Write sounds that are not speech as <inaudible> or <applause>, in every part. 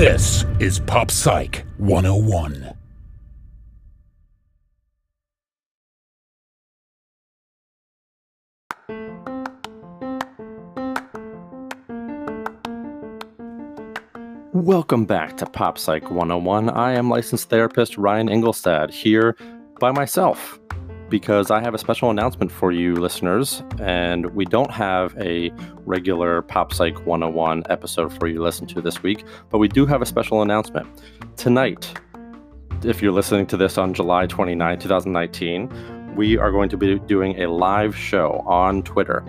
This is Pop Psych 101. Welcome back to Pop Psych 101. I am licensed therapist Ryan Engelstad here by myself because I have a special announcement for you listeners, and we don't have a regular Pop Psych 101 episode for you to listen to this week, but we do have a special announcement. Tonight, if you're listening to this on July 29, 2019, we are going to be doing a live show on Twitter.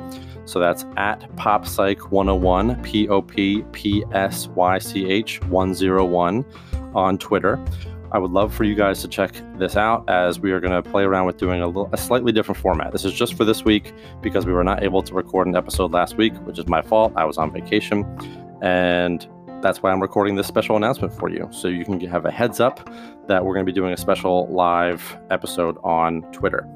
So that's at PopPsych101, P O P P S Y C H 101 on Twitter. I would love for you guys to check this out as we are going to play around with doing a, little, a slightly different format. This is just for this week because we were not able to record an episode last week, which is my fault. I was on vacation. And that's why I'm recording this special announcement for you. So you can have a heads up that we're going to be doing a special live episode on Twitter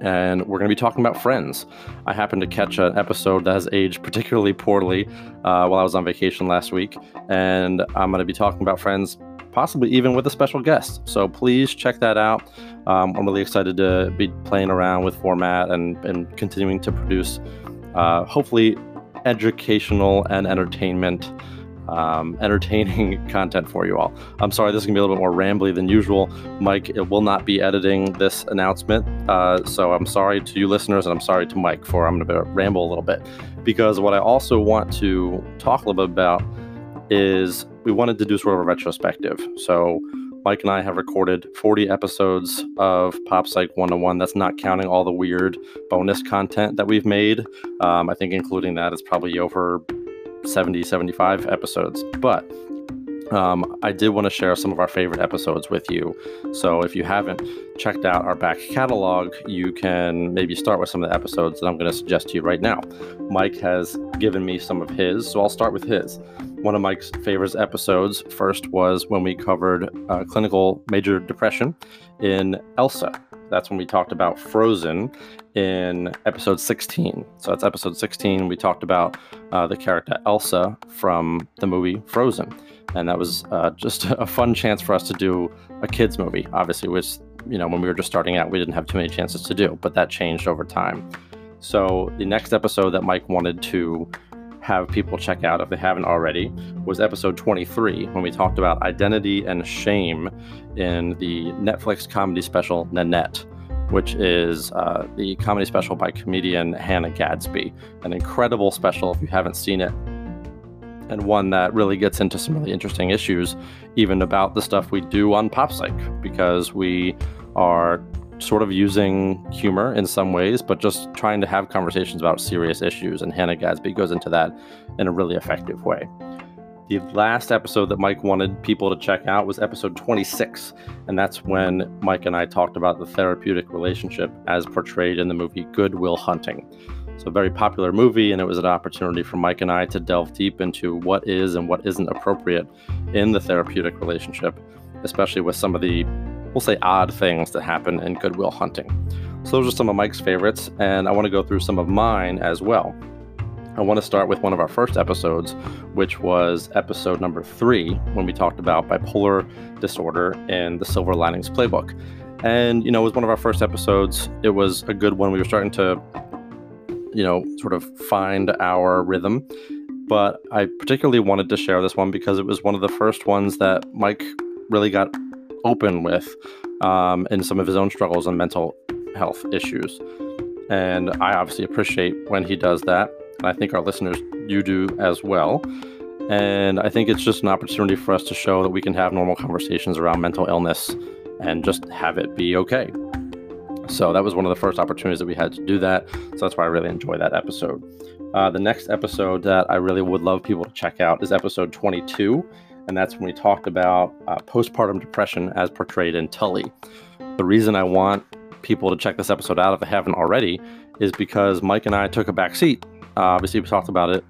and we're going to be talking about Friends. I happened to catch an episode that has aged particularly poorly uh, while I was on vacation last week, and I'm going to be talking about Friends, possibly even with a special guest. So please check that out. Um, I'm really excited to be playing around with format and, and continuing to produce, uh, hopefully, educational and entertainment um, entertaining <laughs> content for you all. I'm sorry, this is gonna be a little bit more rambly than usual. Mike it will not be editing this announcement, uh, so I'm sorry to you listeners, and I'm sorry to Mike for I'm gonna ramble a little bit because what I also want to talk a little bit about is we wanted to do sort of a retrospective. So Mike and I have recorded 40 episodes of Pop Psych 101. That's not counting all the weird bonus content that we've made. Um, I think including that is probably over 70, 75 episodes. But um, I did want to share some of our favorite episodes with you. So if you haven't checked out our back catalog, you can maybe start with some of the episodes that I'm going to suggest to you right now. Mike has given me some of his, so I'll start with his. One of Mike's favorite episodes first was when we covered uh, clinical major depression in Elsa. That's when we talked about Frozen in episode 16. So that's episode 16. We talked about uh, the character Elsa from the movie Frozen. And that was uh, <laughs> just a fun chance for us to do a kids movie. Obviously, was you know when we were just starting out, we didn't have too many chances to do, but that changed over time. So the next episode that Mike wanted to have people check out if they haven't already was episode 23 when we talked about identity and shame in the Netflix comedy special Nanette, which is uh, the comedy special by comedian Hannah Gadsby. An incredible special if you haven't seen it, and one that really gets into some really interesting issues, even about the stuff we do on Pop because we are sort of using humor in some ways, but just trying to have conversations about serious issues. And Hannah Gadsby goes into that in a really effective way. The last episode that Mike wanted people to check out was episode 26. And that's when Mike and I talked about the therapeutic relationship as portrayed in the movie Good Will Hunting. So, a very popular movie, and it was an opportunity for Mike and I to delve deep into what is and what isn't appropriate in the therapeutic relationship, especially with some of the we'll say odd things that happen in Good Will Hunting. So those are some of Mike's favorites, and I want to go through some of mine as well. I want to start with one of our first episodes, which was episode number three, when we talked about bipolar disorder in the Silver Linings Playbook. And, you know, it was one of our first episodes. It was a good one. We were starting to, you know, sort of find our rhythm. But I particularly wanted to share this one because it was one of the first ones that Mike really got open with um, in some of his own struggles and mental health issues. And I obviously appreciate when he does that. And I think our listeners, you do as well. And I think it's just an opportunity for us to show that we can have normal conversations around mental illness and just have it be okay. So that was one of the first opportunities that we had to do that. So that's why I really enjoy that episode. Uh, the next episode that I really would love people to check out is episode 22, and that's when we talked about uh, postpartum depression as portrayed in Tully. The reason I want people to check this episode out if they haven't already is because Mike and I took a back seat. Uh, obviously, we talked about it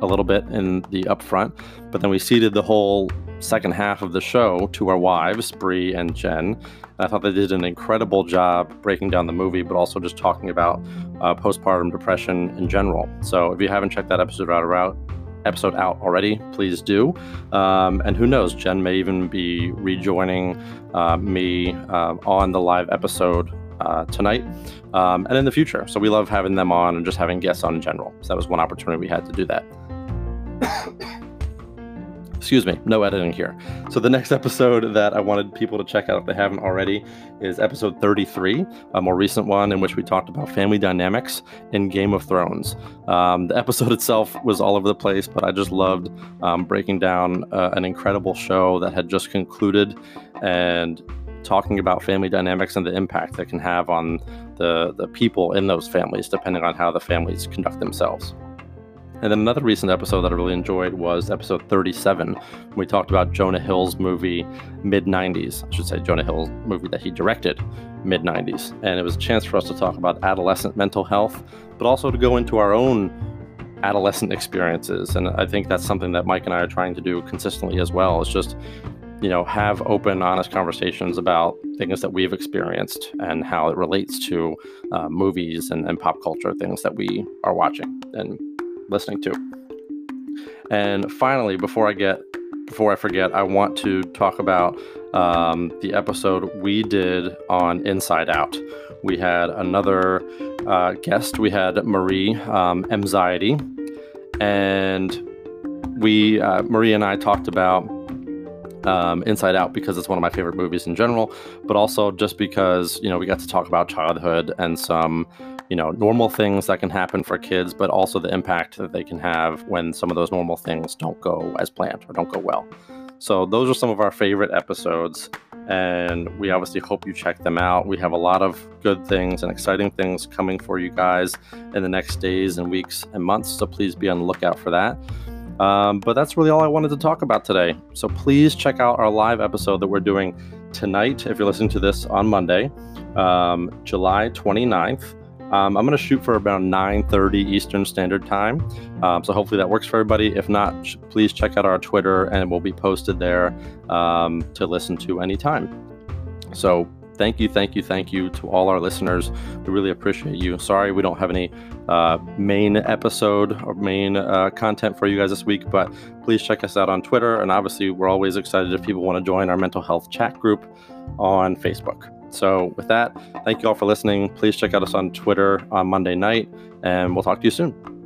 a little bit in the upfront, but then we ceded the whole second half of the show to our wives, Bree and Jen. And I thought they did an incredible job breaking down the movie, but also just talking about uh, postpartum depression in general. So if you haven't checked that episode out, episode out already, please do. Um, and who knows, Jen may even be rejoining uh, me uh, on the live episode uh, tonight um, and in the future. So we love having them on and just having guests on in general. So that was one opportunity we had to do that. Excuse me, no editing here. So the next <laughs> episode that I wanted people to check out if they haven't already is episode 33, a more recent one in which we talked about family dynamics in Game of Thrones. Um, the episode <laughs> itself was all over the place, but I just loved um, breaking down uh, an incredible show that had just concluded and talking about family dynamics and the impact that can have on the, the people in those families, depending on how the families conduct themselves. And then another recent episode that I really enjoyed was episode 37. We talked about Jonah Hill's movie mid 90s. I should say Jonah Hill's movie that he directed mid 90s. And it was a chance for us to talk about adolescent mental health, but also to go into our own adolescent experiences. And I think that's something that Mike and I are trying to do consistently as well. It's just you know, have open, honest conversations about things that we've experienced and how it relates to uh, movies and, and pop culture, things that we are watching and listening to. And finally, before I get before I forget, I want to talk about um, the episode we did on Inside Out. We had another uh, guest. We had Marie um, Anxiety, and we uh, Marie and I talked about um, Inside Out because it's one of my favorite movies in general, but also just because you know we got to talk about childhood and some you know normal things that can happen for kids, but also the impact that they can have when some of those normal things don't go as planned or don't go well. So those are some of our favorite episodes, and we obviously hope you check them out. We have a lot of good things and exciting things coming for you guys in the next days and weeks and months. So please be on the lookout for that. Um, but that's really all I wanted to talk about today. So please check out our live episode that we're doing tonight if you're listening to this on Monday, um, July 29th. Um, I'm going to shoot for about 9:30 Eastern Standard Time, um, so hopefully that works for everybody. If not, please check out our Twitter, and it will be posted there um, to listen to anytime. So thank you, thank you, thank you to all our listeners. We really appreciate you. Sorry we don't have any uh, main episode or main uh, content for you guys this week, but please check us out on Twitter. And obviously, we're always excited if people want to join our mental health chat group on Facebook. So, with that, thank you all for listening. Please check out us on Twitter on Monday night, and we'll talk to you soon.